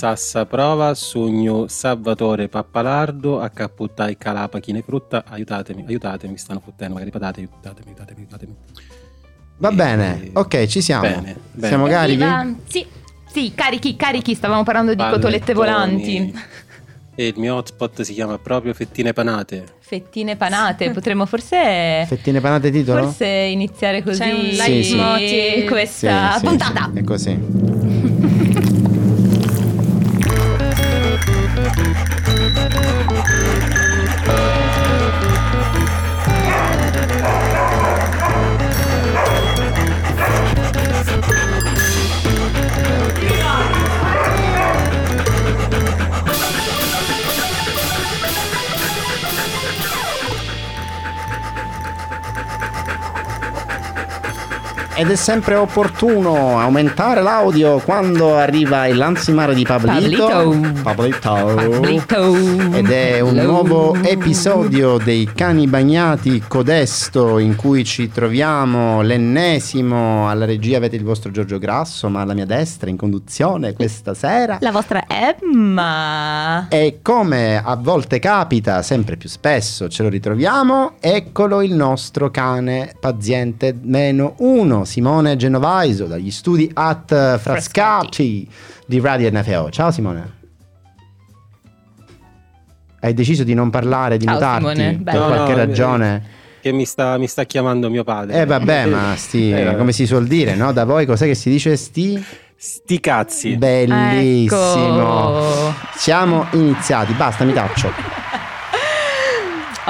Sassa prova, sogno Salvatore Pappalardo, a capputtai calapachine frutta, aiutatemi, aiutatemi, mi stanno fottendo magari patate, aiutatemi, aiutatemi, aiutatemi. Va E- bene, ok, ci siamo. Bene, bene. Siamo carichi? Sì, Sì, carichi, carichi, stavamo parlando di cotolette Pallettoni. volanti. E il mio hotspot si chiama proprio fettine panate. Fettine panate, potremmo forse... Fettine panate titolo? Forse iniziare così C'è un Sì, sì. questa Sì, sì, puntata. sì, è così. Thank you. Ed è sempre opportuno aumentare l'audio quando arriva il lanzimare di Pablito. Pablito. Pablito. Pablito. Ed è un Hello. nuovo episodio dei cani bagnati codesto in cui ci troviamo l'ennesimo alla regia avete il vostro Giorgio Grasso ma alla mia destra in conduzione questa sera La vostra Emma. e come a volte capita, sempre più spesso ce lo ritroviamo, eccolo il nostro cane paziente meno uno, Simone Genovaiso, dagli studi at Frascati di Radio NFO. Ciao Simone. Hai deciso di non parlare, di Ciao, mutarti Simone. per Bello. qualche ragione? Che mi sta, mi sta chiamando mio padre. Eh vabbè, ma sti, Eh, come si suol dire, no? Da voi cos'è che si dice sti? Sti cazzi. Bellissimo. Ecco. Siamo iniziati, basta, mi taccio.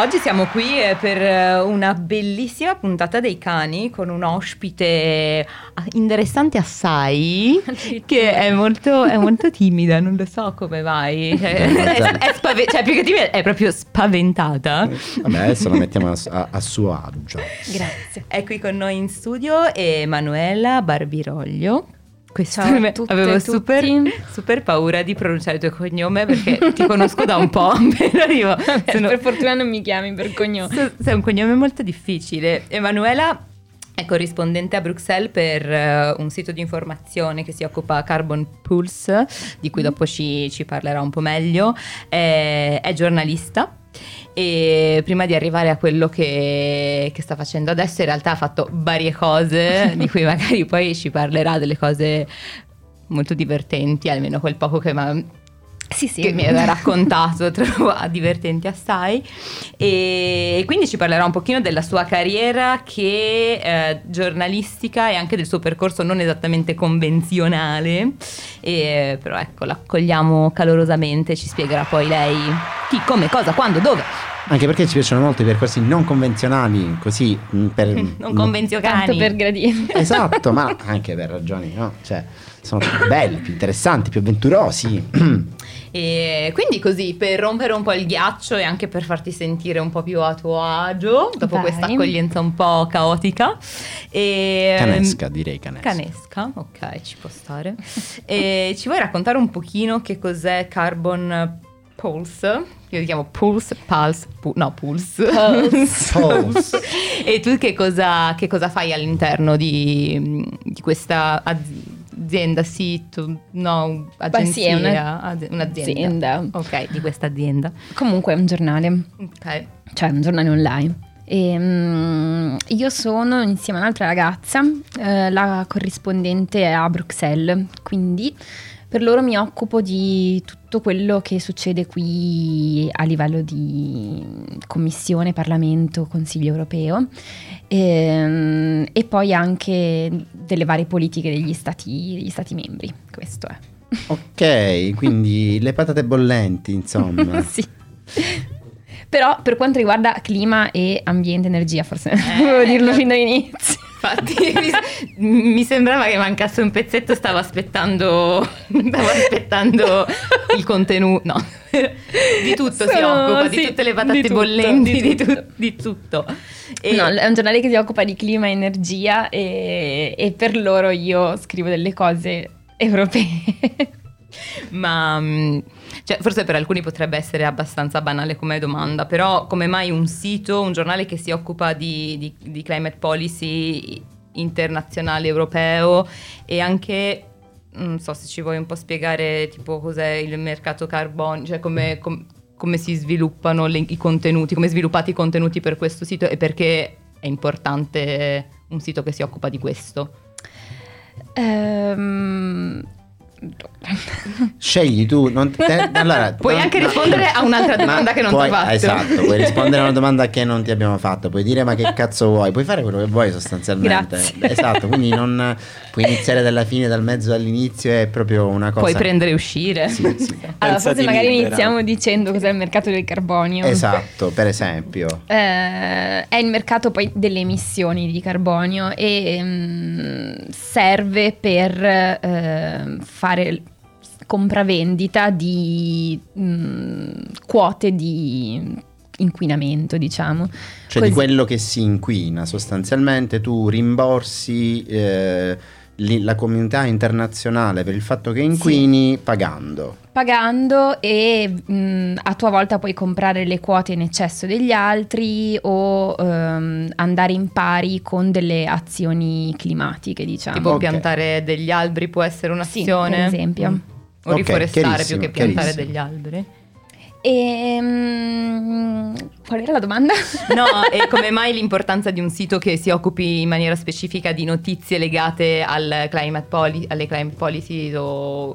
Oggi siamo qui eh, per eh, una bellissima puntata dei cani con un ospite ah, interessante assai che è molto, è molto timida, non lo so come mai. Cioè, è, è spave- cioè, più che timida è proprio spaventata. Vabbè, adesso la mettiamo a, a- a suo agio. Grazie. È qui con noi in studio Emanuela Barbiroglio. Questo Ciao a tutte avevo super, super paura di pronunciare il tuo cognome perché ti conosco da un po', però io sono- Per fortuna non mi chiami per cognome. Sei un cognome molto difficile. Emanuela è corrispondente a Bruxelles per eh, un sito di informazione che si occupa Carbon Pulse, di cui dopo ci, ci parlerà un po' meglio. È, è giornalista. E prima di arrivare a quello che, che sta facendo adesso, in realtà ha fatto varie cose, di cui magari poi ci parlerà delle cose molto divertenti, almeno quel poco che mi Sì, sì. che mi aveva raccontato, trovo divertenti assai. E quindi ci parlerà un pochino della sua carriera che eh, giornalistica e anche del suo percorso non esattamente convenzionale. E, però ecco, l'accogliamo calorosamente, ci spiegherà poi lei chi, come, cosa, quando, dove. Anche perché ci piacciono molto i percorsi non convenzionali, così mm, per... Non convenzionali. Tanto per gradire. Esatto, ma anche per ragioni, no? Cioè, sono più belli, più interessanti, più avventurosi. E quindi così per rompere un po' il ghiaccio e anche per farti sentire un po' più a tuo agio dopo Vai. questa accoglienza un po' caotica. E, Canesca, direi canesca. Canesca, ok, ci può stare. e ci vuoi raccontare un pochino che cos'è Carbon Pulse? Io lo chiamo Pulse, Pulse, pu- no Pulse. Pulse. e tu che cosa, che cosa fai all'interno di, di questa az- azienda, sito, no, agenzia? sì, è una- az- un'azienda. Azienda. Ok, di questa azienda. Comunque è un giornale, Ok. cioè un giornale online. E, mm, io sono insieme a un'altra ragazza, eh, la corrispondente a Bruxelles, quindi per loro mi occupo di tutto quello che succede qui a livello di Commissione, Parlamento, Consiglio europeo ehm, e poi anche delle varie politiche degli stati, degli stati membri. Questo è. Ok, quindi le patate bollenti, insomma. sì. Però per quanto riguarda clima e ambiente, energia, forse Eh, dovevo dirlo no. fin dall'inizio. Infatti mi, mi sembrava che mancasse un pezzetto, stavo aspettando, stavo aspettando il contenuto, no, di tutto si Sono- occupa, di sì, tutte le patate di tutto, bollenti, di di, tutto. tu- di tutto. E- No, è un giornale che si occupa di clima e energia e, e per loro io scrivo delle cose europee. Ma mm, cioè, forse per alcuni potrebbe essere abbastanza banale come domanda, però come mai un sito, un giornale che si occupa di, di- di climate policy internazionale europeo e anche non so se ci vuoi un po' spiegare tipo cos'è il mercato carbonio, cioè come, com- come si sviluppano le- i contenuti, come sviluppati i contenuti per questo sito e perché è importante un sito che si occupa di questo. Ehm, Scegli tu. non- te- allora, Puoi no, anche no. rispondere a un'altra domanda Ma che non puoi- ti ho fatto. Esatto, puoi rispondere a una domanda che non ti abbiamo fatto, puoi dire ma che cazzo vuoi, puoi fare quello che vuoi sostanzialmente. Grazie. Esatto, quindi non puoi iniziare dalla fine, dal mezzo all'inizio, è proprio una cosa... Puoi prendere e uscire. Sì, sì. allora, forse magari libera. iniziamo dicendo cos'è il mercato del carbonio. Esatto, per esempio. Eh, è il mercato poi delle emissioni di carbonio e mm, serve per eh, fare compravendita di mm, quote di inquinamento, diciamo. Cioè di Così. quello che si inquina, sostanzialmente tu rimborsi eh, la comunità internazionale per il fatto che inquini pagando. pagando e mh, a tua volta puoi comprare le quote in eccesso degli altri o ehm, andare in pari con delle azioni climatiche, diciamo. Tipo Ok. piantare degli alberi può essere Sì, un'azione. per esempio. Mm. O Ok, riforestare più che piantare degli alberi. E, mm, qual era la domanda? No, e come mai l'importanza di un sito che si occupi in maniera specifica di notizie legate al climate poli- alle climate policy o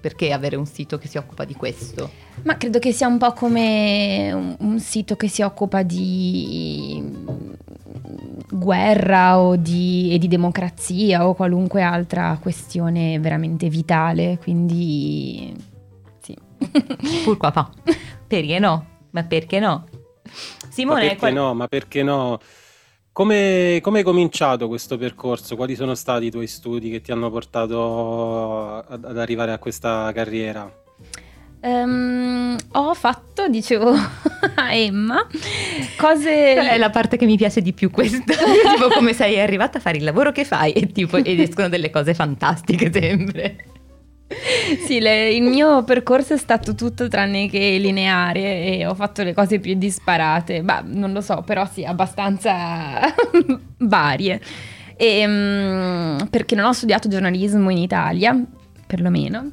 perché avere un sito che si occupa di questo? Ma credo che sia un po' come un, un sito che si occupa di guerra o di, e di democrazia o qualunque altra questione veramente vitale, quindi sì. Pur qua fa. Perché no? Ma perché no? Ma Simone, perché qual- no? Ma perché no? Come, come hai cominciato questo percorso? Quali sono stati i tuoi studi che ti hanno portato ad, ad arrivare a questa carriera? Ehm, ho fatto, dicevo a Emma, cose... è la parte che mi piace di più questa. tipo come sei arrivata a fare il lavoro che fai e, tipo, ed escono delle cose fantastiche sempre. Sì, le- il mio percorso è stato tutto tranne che lineare e ho fatto le cose più disparate. Bah, non lo so, però sì, abbastanza varie. E, mm, perché non ho studiato giornalismo in Italia, perlomeno.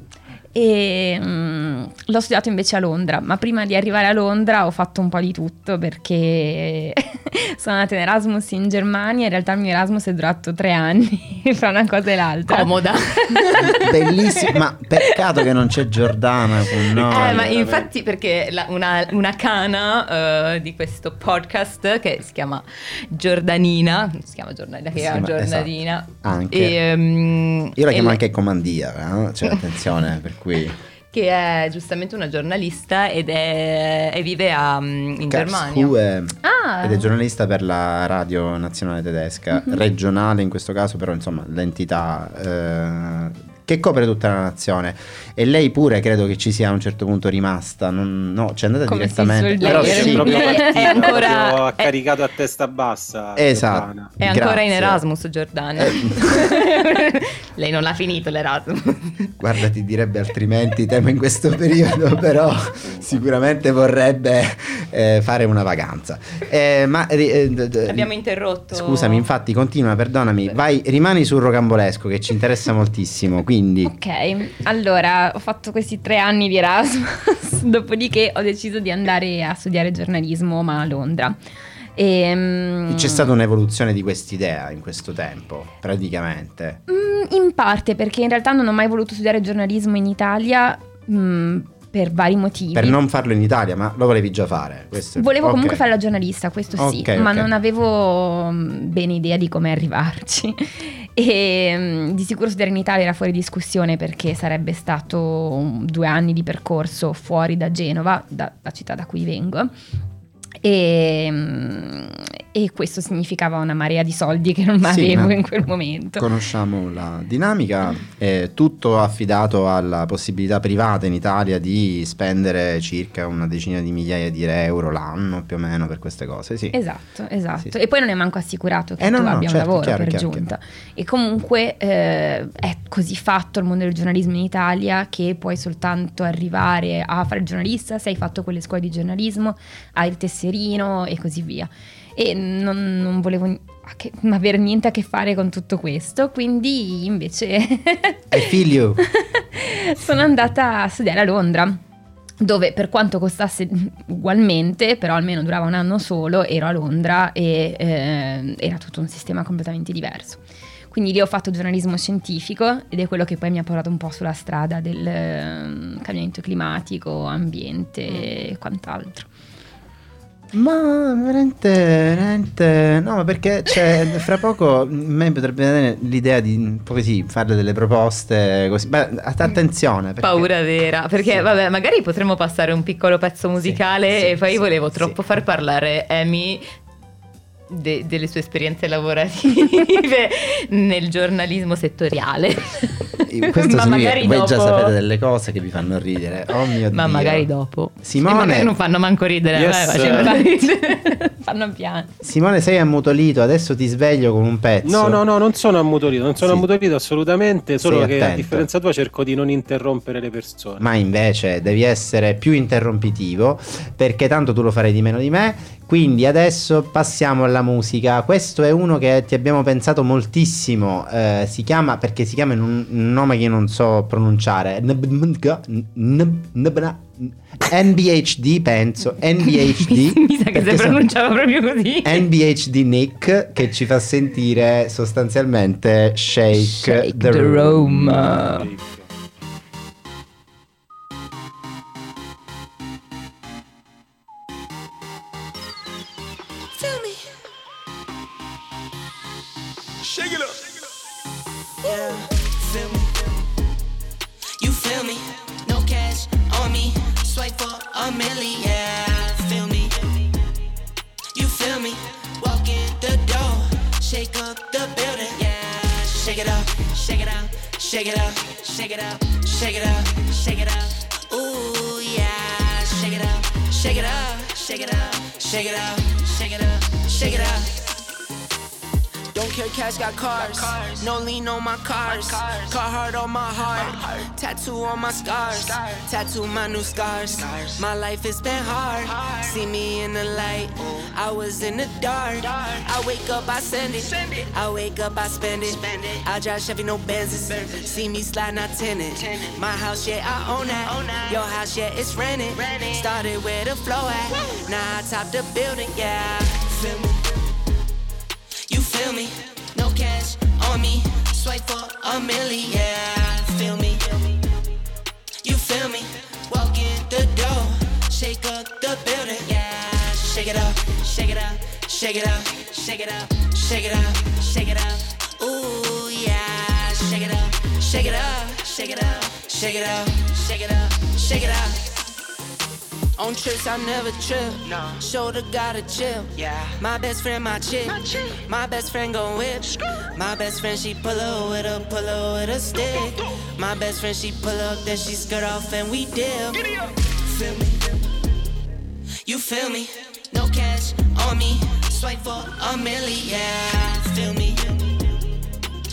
E mm, l'ho studiato invece a Londra, ma prima di arrivare a Londra ho fatto un po' di tutto perché sono andata in Erasmus in Germania, in realtà il mio Erasmus è durato tre anni fra una cosa e l'altra. Comoda. Bellissimo, ma peccato che non c'è Giordana con noi. eh, ma infatti perché la- una, una cana eh, di questo podcast che si chiama Giordanina, si chiama Giordanina, che è chiama- Giordanina. esatto, anche. E, ehm, Io la e chiamo le- anche comandia, eh? cioè attenzione, cui... Che è giustamente una giornalista ed è, e vive a, mm, in Germania. Karlsruhe, Ah. ed è giornalista per la radio nazionale tedesca, Mhm. regionale in questo caso, però insomma l'entità eh, che copre tutta la nazione. E lei pure credo che ci sia a un certo punto rimasta, non, no, c'è andata Come direttamente. Però. È sì, proprio È partita, ancora- proprio è- ha caricato a testa bassa. Esatto. Giordana. È ancora Grazie. in Erasmus, Giordana. Eh. Lei non l'ha finito l'Erasmus. Guarda, ti direbbe altrimenti temo in questo periodo, però sicuramente vorrebbe eh, fare una vacanza. Eh, ma eh, d- d- Abbiamo interrotto. Scusami, infatti, continua, perdonami. Vai, rimani sul rocambolesco che ci interessa moltissimo. Quindi, Ok, allora ho fatto questi tre anni di Erasmus, dopodiché ho deciso di andare a studiare giornalismo ma a Londra. E, mm, c'è stata un'evoluzione di quest'idea in questo tempo, praticamente. mm, in parte perché in realtà non ho mai voluto studiare giornalismo in Italia mm, per vari motivi. Per non farlo in Italia, ma lo volevi già fare. questo Volevo ok. comunque fare la giornalista, questo sì, Ok, ma non avevo mm, bene idea di come arrivarci. E mm, di sicuro studiare in Italia era fuori discussione perché sarebbe stato due anni di percorso fuori da Genova, da- città da cui vengo. E, mm, e questo significava una marea di soldi che non Sì, avevo in quel momento. Conosciamo la dinamica, è tutto affidato alla possibilità privata in Italia di spendere circa una decina di migliaia di euro l'anno più o meno per queste cose, sì. Esatto, esatto. Sì, sì. E poi non è manco assicurato che Eh, tu no, abbia certo, un lavoro chiaro, per chiaro, giunta. E comunque eh, è così fatto il mondo del giornalismo in Italia che puoi soltanto arrivare a fare il giornalista se hai fatto quelle scuole di giornalismo, hai il tesserino e così via. E non, non volevo che- avere niente a che fare con tutto questo, quindi invece I feel you. sono andata a studiare a Londra dove per quanto costasse ugualmente, però almeno durava un anno solo, ero a Londra e eh, era tutto un sistema completamente diverso. Quindi lì ho fatto giornalismo scientifico ed è quello che poi mi ha portato un po' sulla strada del eh, cambiamento climatico, ambiente e quant'altro. Ma veramente, veramente, no, ma perché cioè, fra poco a me potrebbe venire l'idea di così fare delle proposte così. Beh, att- attenzione. Perché... Paura vera, perché Sì. vabbè, magari potremmo passare un piccolo pezzo musicale sì, e poi sì, volevo troppo far parlare Amy de- delle sue esperienze lavorative nel giornalismo settoriale. Questo Ma significa magari che voi già dopo- sapete delle cose che vi fanno ridere. Oh mio Ma Dio. magari dopo. Simone- E magari non fanno manco ridere. Yes, vabbè, fanno piano. Simone, sei ammutolito, adesso ti sveglio con un pezzo. No, no, no, non sono ammutolito, non sono Sì. ammutolito assolutamente, solo Sei che a attento. differenza tua cerco di non interrompere le persone. Ma invece devi essere più interrompitivo perché tanto tu lo farai di meno di me. Quindi adesso passiamo alla musica. Questo è uno che ti abbiamo pensato moltissimo. eh, si chiama perché si chiama in un, nome che io non so pronunciare. NBHD, penso. NBHD. Mi sa che si pronunciava proprio così. NBHD Nick che ci fa sentire sostanzialmente Shake, Shake the, the Room. Room. Cars. Car hard on my heart. Tattoo on my scars. Tattoo my new scars. My life has been hard. See me in the light. I was in the dark. I wake up, I send it. I wake up, I spend it. I drive Chevy, no Benzes. See me slide, not tenant. My house, yeah, I own that. Your house, yeah, it's rented. Started where the flow at. Now I top the building, yeah. Feel me? You feel me? On me. Swipe for a milli, yeah. Feel me? You feel me? Walk in the door. Shake up the building, yeah. Shake it up, shake it up, shake it up, shake it up, shake it up, shake it up. Ooh, yeah. Shake it up, shake it up, shake it up, shake it up, shake it up, shake it up. On trips, I never trip. No. Shoulder gotta chill. Yeah. My best friend, my chick. My, best friend gon' whip. My best friend, she pull up with a pull up with a stick. My best friend, she pull up, then she skirt off and we dip. Feel me? You feel me? No cash on me. Swipe for a milli, yeah. Feel me?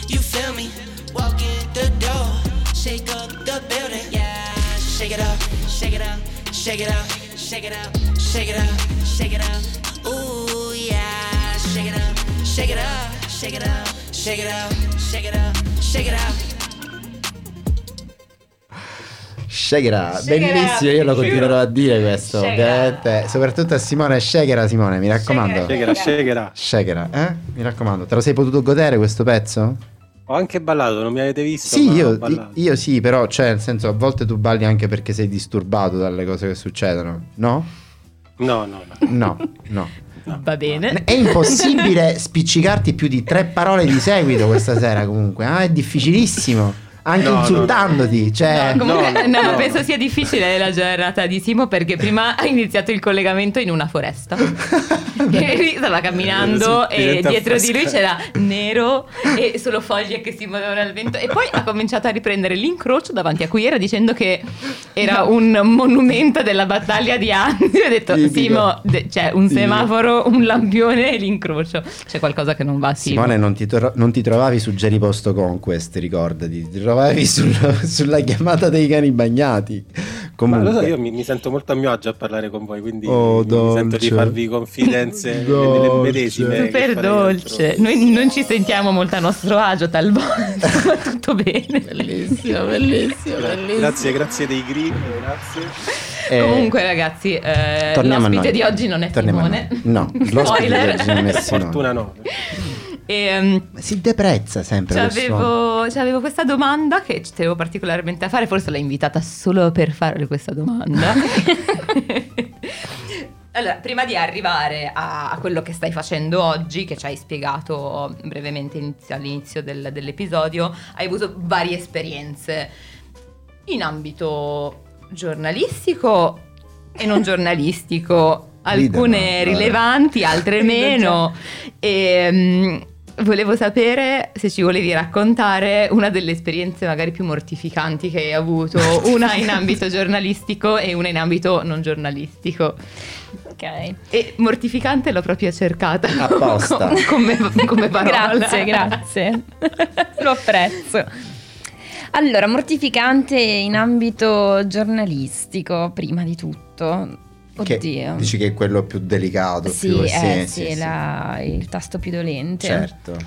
You feel me? Walk in the door. Shake up the building, yeah. Shake it up, shake it up, shake it up, shake it up, shake it up, shake it up. Ooh, yeah. Shake it up, shake it up, shake it up, shake it up, shake it up, shake it up. Shakera, bellissimo, io lo continuerò a dire questo, ovviamente. Soprattutto a Simone Shakera, Simone, mi raccomando. Shakera, shakera. Shakera, eh? Mi raccomando, te lo sei potuto godere questo pezzo? Ho anche ballato, non mi avete visto? Sì, io, io sì, però, cioè, nel senso, a volte tu balli anche perché sei disturbato dalle cose che succedono, no? No, no, no. No, no. Va bene. È impossibile spiccicarti più di tre parole di seguito questa sera comunque, ah, è difficilissimo. Anche No, no, insultandoti, cioè... No, comunque, no, no, ma no. penso sia difficile la giornata di Simo perché prima ha iniziato il collegamento in una foresta. e lui stava camminando e dietro di lui fresca. c'era nero e solo foglie che si muovevano al vento. E poi ha cominciato a riprendere l'incrocio davanti a cui era dicendo che era un monumento della battaglia di Anzi. Ho detto, Tipico. Simo, de- c'è un Tipico. semaforo, un lampione e l'incrocio. C'è qualcosa che non va, Simo. Simone, non ti, tro- non ti trovavi su Geriposto Conquest, ricordati, ti trovavi sul- sulla chiamata dei cani bagnati. Ma lo so, Comunque, io mi, mi sento molto a mio agio a parlare con voi, quindi Oh, mi sento di farvi confidenze nelle medesime. Super dolce. Noi non ci sentiamo molto a nostro agio talvolta, ma tutto bene. bellissimo, bellissimo, Gra- Grazie, grazie dei grilli, grazie. Eh, Comunque, ragazzi, eh, l'ospite di oggi non è Torniamo Simone. No, l'ospite Spoiler. di oggi non è Simone. fortuna no. E, ehm, Si deprezza sempre. C'avevo, c'avevo questa domanda che ci tenevo particolarmente a fare, forse l'hai invitata solo per farle questa domanda. allora, prima di arrivare a, a quello che stai facendo oggi, che ci hai spiegato brevemente inizio- all'inizio del- dell'episodio, hai avuto varie esperienze in ambito giornalistico e non giornalistico, alcune rilevanti, altre meno. E, mm, volevo sapere se ci volevi raccontare una delle esperienze magari più mortificanti che hai avuto, una in ambito giornalistico e una in ambito non giornalistico. Ok. E mortificante l'ho proprio cercata Apposta. come, come parola. Grazie, grazie. Lo apprezzo. Allora, mortificante in ambito giornalistico, prima di tutto. Che Oddio. dici che è quello più delicato, sì, più eh, sì, la- il tasto più dolente. Certo.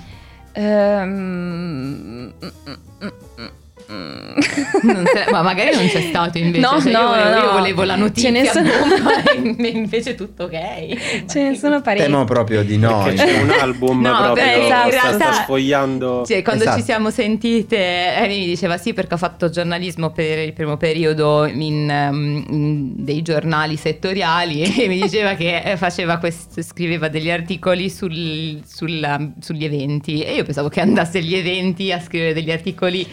Ehm, mm, mm, mm, mm. Non se- ma magari non c'è stato invece. No, Cioè, io, no, volevo, io no. volevo la notizia, Ce ne sono- bomba, invece tutto ok. Ce ne sono parecchi. Temo proprio di no. Perché c'è un album No, proprio beh, esatto. sta, sta sfogliando. Cioè, quando Esatto. ci siamo sentite, Amy mi diceva sì perché ho fatto giornalismo per il primo periodo in, um, in dei giornali settoriali e mi diceva che eh, faceva questo, scriveva degli articoli sul- sulla- sugli eventi e io pensavo che andasse agli eventi a scrivere degli articoli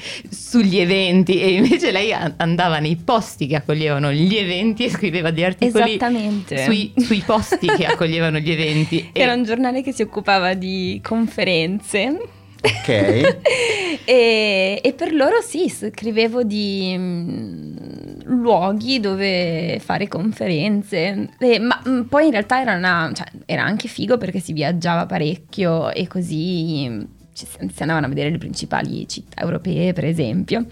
sugli eventi e invece lei andava nei posti che accoglievano gli eventi e scriveva degli articoli Esattamente. sui, sui posti che accoglievano gli eventi. Era un giornale che si occupava di conferenze. Ok. e, e per loro sì, scrivevo di mm, luoghi dove fare conferenze, E- ma mm, poi in realtà era, una- cioè, era anche figo perché si viaggiava parecchio e così mm, ci si andavano a vedere le principali città europee, per esempio.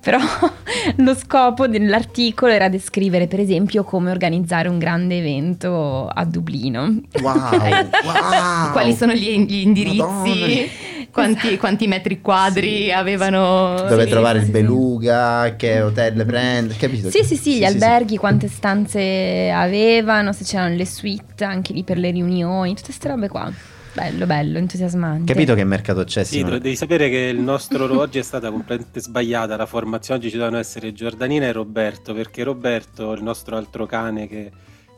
Però lo scopo dell'articolo era descrivere, per esempio, come organizzare un grande evento a Dublino. Wow, wow. Quali sono gli, gli indirizzi? Madonna. Quanti, quanti metri quadri avevano? Dove Sì, trovare sì, il sì. beluga, che hotel prendere, capito? Sì, sì, sì, gli alberghi, quante stanze avevano, se c'erano le suite anche lì per le riunioni, tutte queste robe qua. Bello, bello, entusiasmante. Capito che mercato c'è? Sì, Simone? devi sapere che il nostro oggi è stata completamente sbagliata la formazione. Oggi ci dovevano essere Giordanina e Roberto, perché Roberto, il nostro altro cane che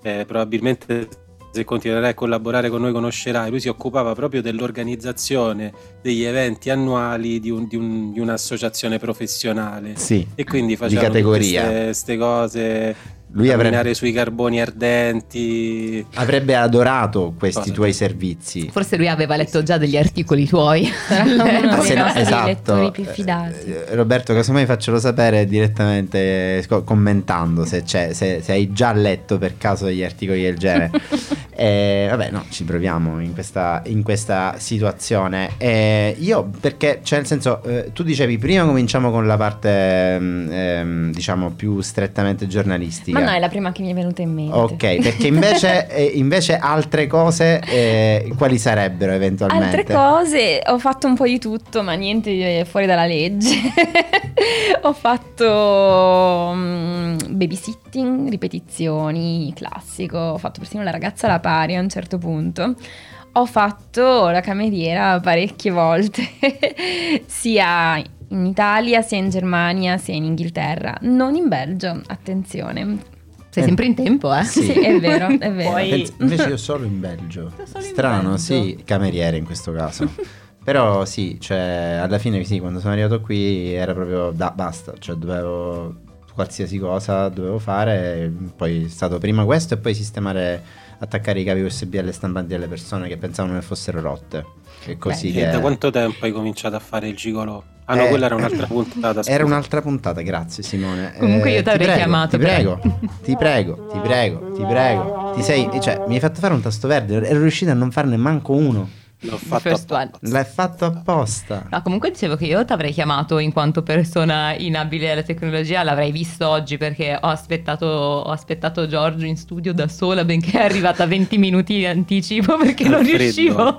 eh, probabilmente se continuerai a collaborare con noi conoscerai, lui si occupava proprio dell'organizzazione degli eventi annuali di, un- di un- di un'associazione professionale. Sì. E quindi faceva categoria. queste cose, Lui avrebbe, camminare sui carboni ardenti. avrebbe adorato questi Cosa? tuoi servizi. Forse lui aveva letto già degli articoli tuoi. Sarà uno dei se no- esatto. più fidati. Eh, Roberto, casomai faccelo sapere direttamente commentando se, c'è, se, se hai già letto per caso degli articoli del genere. Eh, vabbè, no, ci proviamo in questa, in questa situazione. Eh, io, perché, cioè, nel senso, eh, tu dicevi prima cominciamo con la parte, mm, ehm, diciamo, più strettamente giornalistica. Ma no, è la prima che mi è venuta in mente. Ok, perché invece, eh, invece altre cose, eh, quali sarebbero eventualmente? Altre cose, ho fatto un po' di tutto, ma niente di fuori dalla legge. ho fatto mm, babysitting, ripetizioni, classico. Ho fatto persino la ragazza alla pari a un certo punto. Ho fatto la cameriera parecchie volte, sia in Italia, sia in Germania, sia in Inghilterra. Non in Belgio, attenzione. Sei sempre in tempo, eh? Sì. Sì, è vero, è vero. Poi- invece io solo in Belgio. Solo in Strano, Belgio. sì, cameriere in questo caso. Però sì, cioè, alla fine sì, quando sono arrivato qui era proprio da basta, cioè dovevo qualsiasi cosa dovevo fare, poi è stato prima questo e poi sistemare attaccare i cavi USB alle stampanti delle persone che pensavano che fossero rotte. E così Beh, E che da quanto tempo hai cominciato a fare il gigolò? Ah no, Eh, quella era un'altra puntata. Era scusa. un'altra puntata, grazie Simone. Comunque io ti t'avrei prego, chiamato Ti prego, ti prego, ti prego, ti prego. Ti sei, cioè, mi hai fatto fare un tasto verde, ero riuscito a non farne manco uno. L'ho fatto apposta. L'hai fatto apposta. No, comunque dicevo che io ti avrei chiamato in quanto persona inabile alla tecnologia, l'avrei visto oggi perché ho aspettato, ho aspettato Giorgio in studio da sola, benché è arrivata 20 minuti in anticipo perché Al non freddo. riuscivo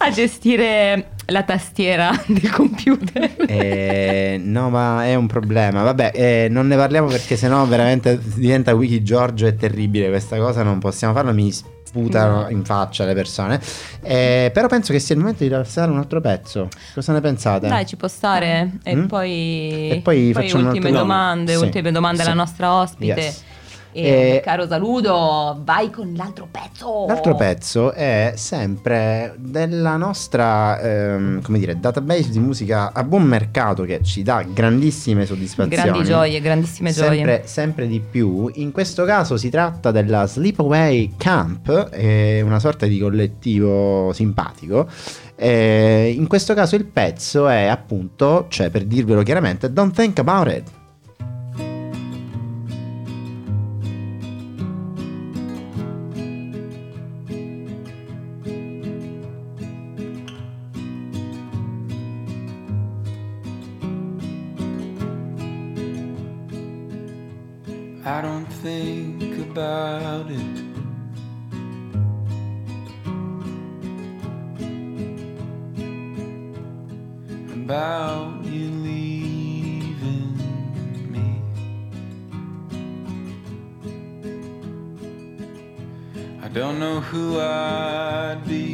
a gestire la tastiera del computer. Eh, no, ma è un problema. Vabbè, eh, non ne parliamo perché sennò veramente diventa Wiki Giorgio. È terribile questa cosa. Non possiamo farlo. Mi sputano No. in faccia le persone. Eh, però penso che sia il momento di alzare un altro pezzo. Cosa ne pensate? Dai, ci può stare. E Mm? poi, E poi facciamo un ultime altro- domande, Sì, ultime domande alla nostra ospite. Yes. E, Eh, caro Saludo, vai con l'altro pezzo. L'altro pezzo è sempre della nostra, ehm, come dire, database di musica a buon mercato che ci dà grandissime soddisfazioni. Grandi gioie, grandissime gioie. Sempre, sempre di più. In questo caso si tratta della Sleepaway Camp, è una sorta di collettivo simpatico. Eh, in questo caso il pezzo è appunto, cioè per dirvelo chiaramente, Don't Think About It. About you leaving me. I don't know who I'd be.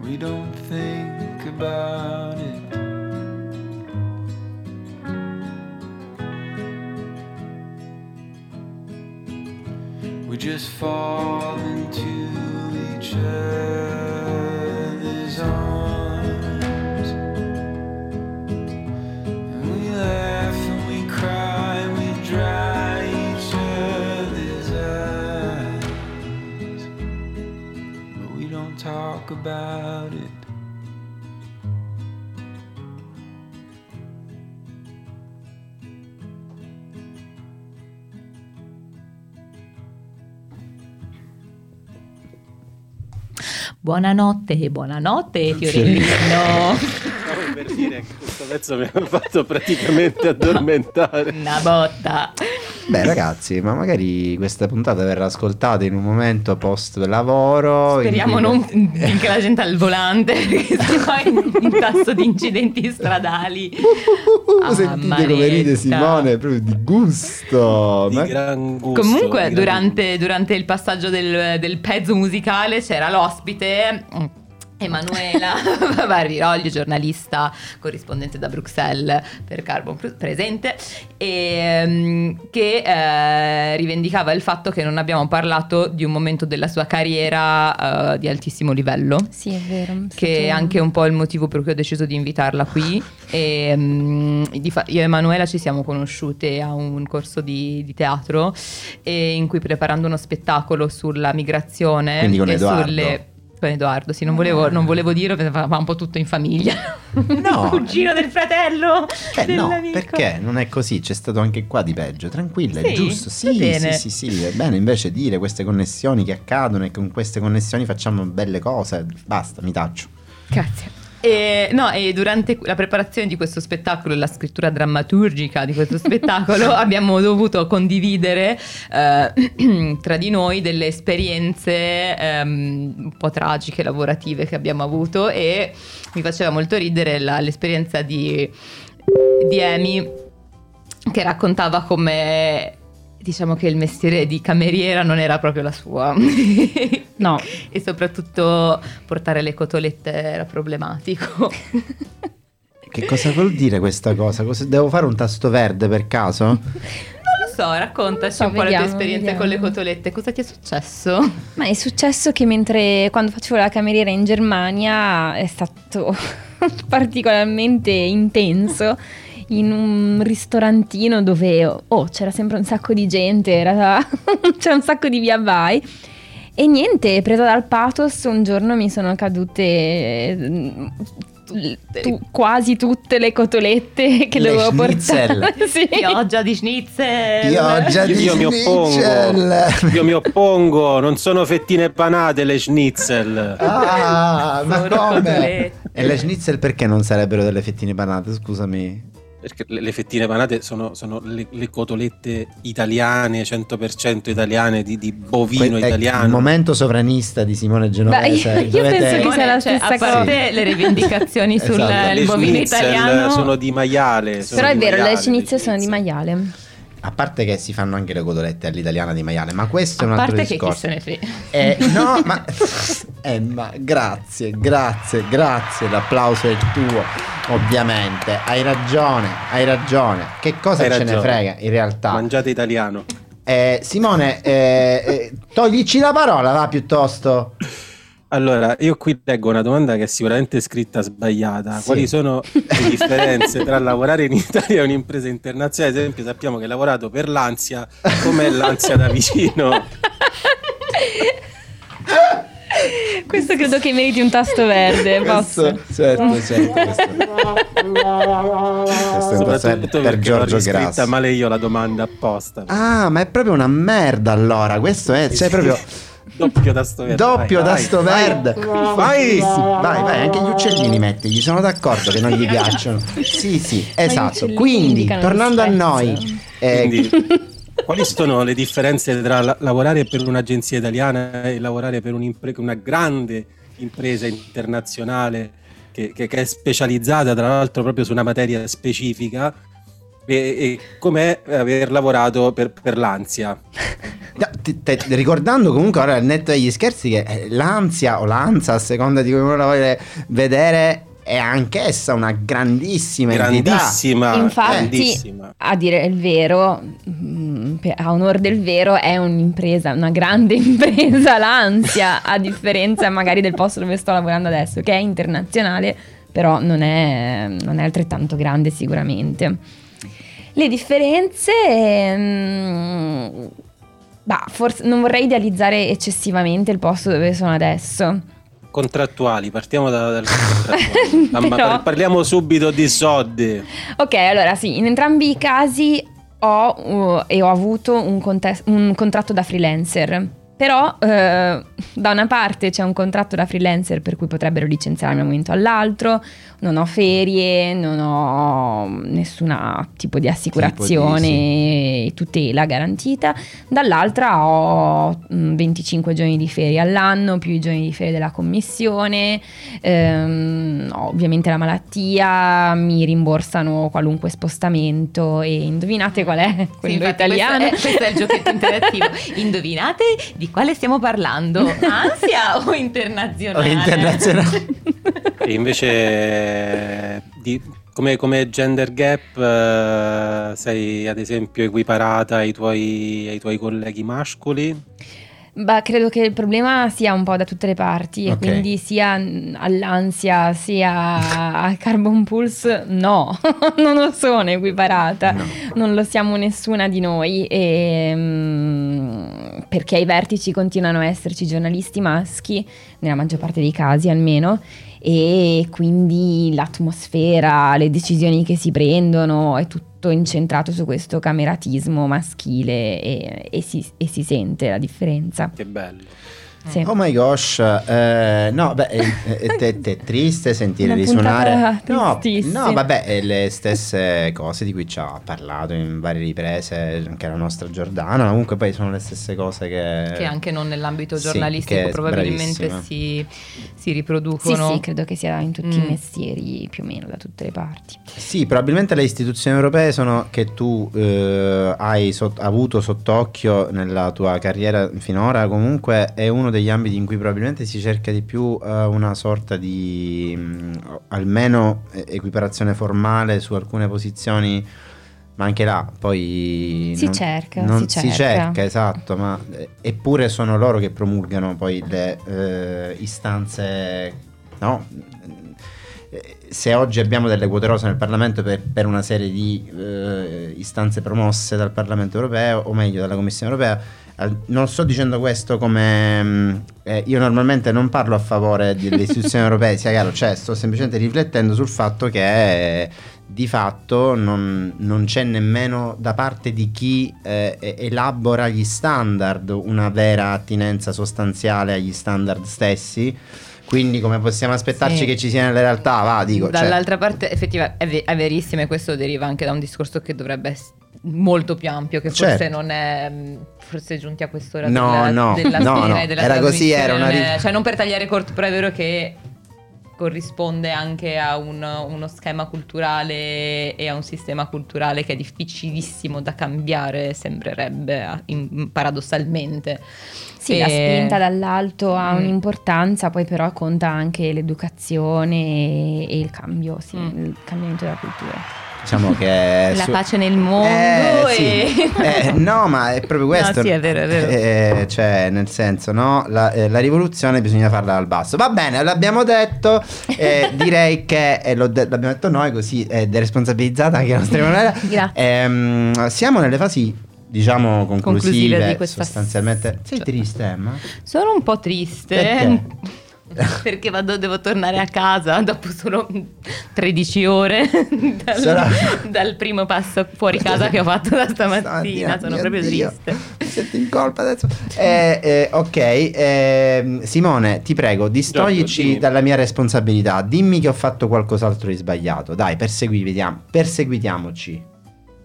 We don't think about it. We just fall into each other's about it. Buonanotte, buonanotte Fiorellino. Stavo per dire che questo pezzo mi ha fatto praticamente addormentare. Una botta. Beh, ragazzi, ma magari questa puntata verrà ascoltata in un momento post lavoro. in Speriamo non che la gente al volante, perché sennò è un tasso di incidenti stradali. Uh, sentite come Amaretta. ride Simone, proprio di gusto. Di Ma- gran gusto. Comunque, di gran durante, durante il passaggio del, del pezzo musicale c'era l'ospite. Emanuela Barbiroglio, giornalista corrispondente da Bruxelles per Carbon Pr- presente, e, mm, che eh, rivendicava il fatto che non abbiamo parlato di un momento della sua carriera eh, di altissimo livello. Sì, è vero. Che è anche un po' il motivo per cui ho deciso di invitarla qui. E, di fa- io e Emanuela ci siamo conosciute a un corso di, di teatro e in cui preparando uno spettacolo sulla migrazione Quindi con e Edoardo. sulle con Edoardo, sì, non volevo, non volevo dirlo perché un po' tutto in famiglia. No. Cugino del fratello. Eh no, perché non è così, c'è stato anche qua di peggio, tranquilla, è Sì? giusto, Va sì, bene. sì, sì, sì, è bene invece dire queste connessioni che accadono e con queste connessioni facciamo belle cose, basta, mi taccio. Grazie. E, no, e durante la preparazione di questo spettacolo e la scrittura drammaturgica di questo spettacolo abbiamo dovuto condividere eh, tra di noi delle esperienze ehm, un po' tragiche, lavorative che abbiamo avuto e mi faceva molto ridere la- l'esperienza di, di Amy che raccontava come diciamo che il mestiere di cameriera non era proprio la sua. No. e soprattutto portare le cotolette era problematico. Che cosa vuol dire questa cosa? Cosa- Devo fare un tasto verde per caso? Non lo so, raccontaci So, un po' le vediamo, tue esperienze vediamo. con le cotolette, cosa ti è successo? Ma è successo che mentre quando facevo la cameriera in Germania è stato particolarmente intenso in un ristorantino dove oh, c'era sempre un sacco di gente, era- c'era un sacco di via vai. E niente, presa dal pathos, un giorno mi sono cadute tu- quasi tutte le cotolette che Le dovevo schnitzel. portare. Sì. Pioggia di schnitzel. Pioggia Io, di io mi oppongo, schnitzel. io mi oppongo, non sono fettine panate le schnitzel. Ah, ma come? cotolette. E le schnitzel perché non sarebbero delle fettine panate? Scusami. Perché le, le fettine panate sono, sono le, le cotolette italiane, 100% italiane, di, di bovino Que- ecco, italiano. Il momento sovranista di Simone Genovese. Beh, io Dovete- penso che sia la cioè, stessa a parte cosa. le rivendicazioni sul Esatto. le il bovino schnitzel italiano sono di maiale. sono Però è vero, le maiale, schnitzel sono di maiale. A parte che si fanno anche le cotolette all'italiana di maiale, ma questo è a un altro parte che chi discorso. se ne frega. Eh, no, ma Emma, grazie, grazie, grazie. L'applauso è tuo, ovviamente. Hai ragione, hai ragione. Che cosa Hai ce ne ragione. frega in realtà? Mangiate italiano. Eh, Simone, eh, eh, toglici la parola, va piuttosto. Allora, io qui leggo una domanda che è sicuramente scritta sbagliata. Sì. Quali sono le differenze tra lavorare in Italia e un'impresa internazionale? Ad esempio, sappiamo che hai lavorato per l'ansia, com'è l'ansia da vicino? Questo credo che meriti un tasto verde. Posso? Questo, certo, certo. Questo, questo è per Giorgio Grasso. male io la domanda apposta. Ah, ma è proprio una merda allora. Questo è, cioè, proprio Doppio tasto verde. doppio vai, tasto vai, verde. Vai! Vai, vai, anche gli uccellini mettigli. Sono d'accordo che non gli piacciono. Sì, sì, esatto. Quindi, tornando a noi, eh, Quindi, quali sono le differenze tra la- lavorare per un'agenzia italiana e lavorare per una grande impresa internazionale che, che- che è specializzata tra l'altro proprio su una materia specifica e, e com'è aver lavorato per, per l'ansia? No, ti- te- ricordando comunque ora al netto degli scherzi che eh, l'ansia o l'ansia a seconda di come uno la vuole vedere è anch'essa una grandissima entità. Grandissima, Infatti, grandissima. a dire il vero, mm, a onor del vero, è un'impresa, una grande impresa, l'ansia, a differenza magari del posto dove sto lavorando adesso, che è internazionale, però non è, non è altrettanto grande sicuramente. Le differenze... mm, bah, forse non vorrei idealizzare eccessivamente il posto dove sono adesso. Contrattuali, partiamo da- dal contrattuali. Però- par- parliamo subito di soldi. Ok, allora sì, in entrambi i casi ho uh, e ho avuto un, contes- un contratto da freelancer. Però eh, da una parte c'è un contratto da freelancer per cui potrebbero licenziarmi da un momento all'altro, non ho ferie, non ho nessun tipo di assicurazione e tutela garantita. Dall'altra ho mm, 25 giorni di ferie all'anno, più i giorni di ferie della commissione, ehm, ho ovviamente la malattia, mi rimborsano qualunque spostamento e indovinate qual è Sì, quello infatti, italiano? Questo è, questo è il giochetto interattivo. Indovinate di Di quale stiamo parlando? Ansia o internazionale? O internazionale. E invece di- come, come gender gap eh, sei ad esempio equiparata ai tuoi, ai tuoi colleghi mascoli? Beh, credo che il problema sia un po' da tutte le parti, Ok. e quindi sia all'ansia sia al Carbon Pulse, no, non lo sono equiparata, No. non lo siamo nessuna di noi, e, mm, perché ai vertici continuano a esserci giornalisti maschi, nella maggior parte dei casi almeno, e quindi l'atmosfera, le decisioni che si prendono è tutto incentrato su questo cameratismo maschile e, e si, e si sente la differenza. Che bello. Sì. Oh my gosh, eh, no, beh, è, è- è- è triste sentire Una risuonare. No, no, vabbè, è le stesse cose di cui ci ha parlato in varie riprese anche la nostra Giordana. Comunque, poi sono le stesse cose che. Che anche non nell'ambito Sì, giornalistico è probabilmente si, si Sì, riproducono. sì, credo che sia in tutti i Mm. mestieri più o meno da tutte le parti. Sì, probabilmente le istituzioni europee sono che tu eh, hai sot- avuto sott'occhio nella tua carriera finora, comunque è uno degli ambiti in cui probabilmente si cerca di più eh, una sorta di mh, almeno eh, equiparazione formale su alcune posizioni. Ma anche là poi Si non- cerca, non si cerca. esatto, ma eh, eppure sono loro che promulgano poi le eh, istanze, no? Se oggi abbiamo delle quote rosa nel Parlamento per, per una serie di eh, istanze promosse dal Parlamento europeo, o meglio dalla Commissione europea, non sto dicendo questo come mh, eh, io normalmente non parlo a favore delle istituzioni europee, sia chiaro, cioè sto semplicemente riflettendo sul fatto che eh, di fatto non, non c'è nemmeno da parte di chi eh, elabora gli standard una vera attinenza sostanziale agli standard stessi. Quindi come possiamo aspettarci Sì. che ci sia nella realtà? Va, dico. cioè- Dall'altra parte, effettivamente, è, ve- è verissimo e questo deriva anche da un discorso che dovrebbe essere molto più ampio, che forse Certo. non è mh, forse giunti a quest'ora No, della, no, della no, sera no, della era così, era una ri- Cioè non per tagliare corto, però è vero che corrisponde anche a un- uno schema culturale e a un sistema culturale che è difficilissimo da cambiare, sembrerebbe, in- paradossalmente. Sì, E- la spinta dall'alto ha Mm. un'importanza, poi però conta anche l'educazione e, e il cambio, sì, Mm. il cambiamento della cultura. Diciamo che La su- pace nel mondo Eh, sì. e... Eh, no, ma è proprio questo. No, sì, è vero, è vero. Eh, cioè, nel senso, no, la, eh, la rivoluzione bisogna farla dal basso. Va bene, l'abbiamo detto. eh, direi che eh, de- l'abbiamo detto noi, così è deresponsabilizzata anche la nostra Emanuela. Grazie. Ehm, siamo nelle fasi, diciamo, conclusive. Conclusive di questa sostanzialmente. Sei triste, Emma? Sono un po' triste Perché? perché vado, devo tornare a casa dopo solo 13 ore dal, Sarà- dal primo passo fuori casa che ho fatto da stamattina. Stamattina, Sono proprio Dio. triste. Mi sento in colpa adesso. Eh, eh, ok, ehm, Simone, ti prego, distoglici dimmi. dalla mia responsabilità. Dimmi che ho fatto qualcos'altro di sbagliato. Dai, perseguitiamo, perseguitiamoci.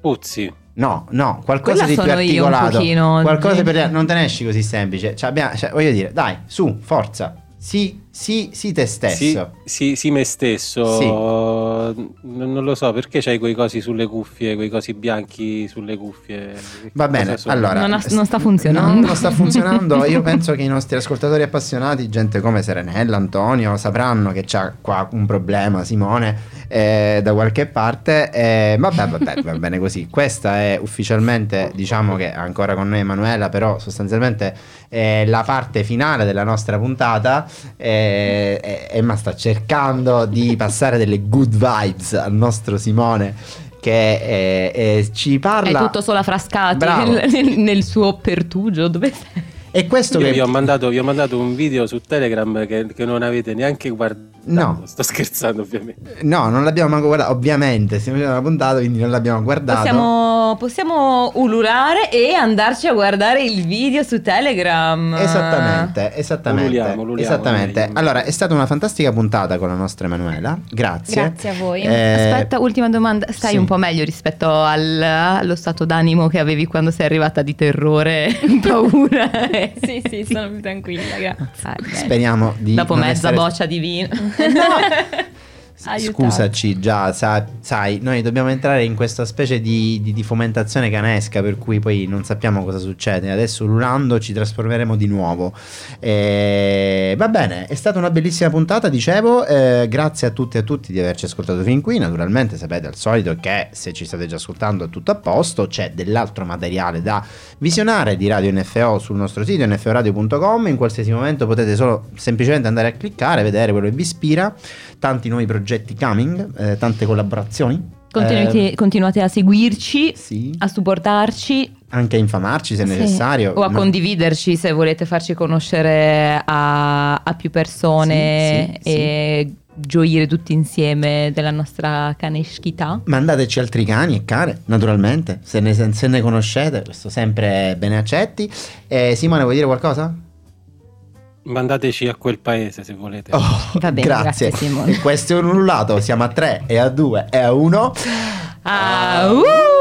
Puzzi. No, no, qualcosa Quella di più sono io un articolato. pochino. Qualcosa per non te ne esci così semplice. Cioè, abbiamo- cioè, voglio dire, dai, su, forza. Sì, sì, sì te Sì, stesso. sì, sì, me stesso. Sì. Non, non lo so perché c'hai quei cosi sulle cuffie, quei cosi bianchi sulle cuffie. Va bene, allora Non ha- non sta funzionando. No, non sta funzionando. Io penso che i nostri ascoltatori appassionati, gente come Serenella, Antonio, sapranno che c'ha qua un problema, Simone, eh, da qualche parte. Eh, vabbè, vabbè, va bene così. Questa è ufficialmente, diciamo che è ancora con noi Emanuela, però sostanzialmente è la parte finale della nostra puntata. Eh, eh, Emma sta cercando di passare delle good vibes al nostro Simone che eh, eh, ci parla È tutto solo a Frascati Bravo. nel, nel suo pertugio. Dove sei? E questo Io che vi ho, mandato, vi ho mandato un video su Telegram che, che non avete neanche guardato. No. Sto scherzando, ovviamente. No, non l'abbiamo manco guardato, ovviamente, stiamo facendo una puntata, quindi non l'abbiamo guardato. Possiamo, possiamo ululare e andarci a guardare il video su Telegram. Esattamente, esattamente. Ululiamo, ululiamo, esattamente. meglio. Allora, è stata una fantastica puntata con la nostra Emanuela. Grazie. Grazie a voi. Eh, Aspetta, ultima domanda. Stai sì. un po' meglio rispetto al- allo stato d'animo che avevi quando sei arrivata di terrore, paura? sì, sì, sono più tranquilla, grazie. Ah. Speriamo di Dopo mezza essere- boccia di vino. no. Aiutate. Scusaci, già sa- sai, noi dobbiamo entrare in questa specie di, di- di fomentazione canesca per cui poi non sappiamo cosa succede. Adesso ululando ci trasformeremo di nuovo. Eh, va bene, è stata una bellissima puntata, dicevo. eh, grazie a tutti e a tutti di averci ascoltato fin qui. Naturalmente sapete al solito che se ci state già ascoltando è tutto a posto. C'è dell'altro materiale da visionare di Radio NFO sul nostro sito nforadio.com. In qualsiasi momento potete solo semplicemente andare a cliccare, vedere quello che vi ispira. Tanti nuovi progetti coming, eh, tante collaborazioni. Continuate, Eh, continuate a seguirci, sì, a supportarci anche a infamarci se Sì. necessario. o a Ma- condividerci se volete farci conoscere a, a più persone Sì, sì, e gioire tutti insieme della nostra caneschità. Mandateci altri cani e care, naturalmente, se ne, se ne conoscete, questo sempre bene accetti. Eh, Simone, vuoi dire qualcosa? Mandateci a quel paese se volete. Oh, Va bene, grazie. grazie, Simone. Questo è un ululato, siamo a 3 e a 2 e a 1. Ah, uh!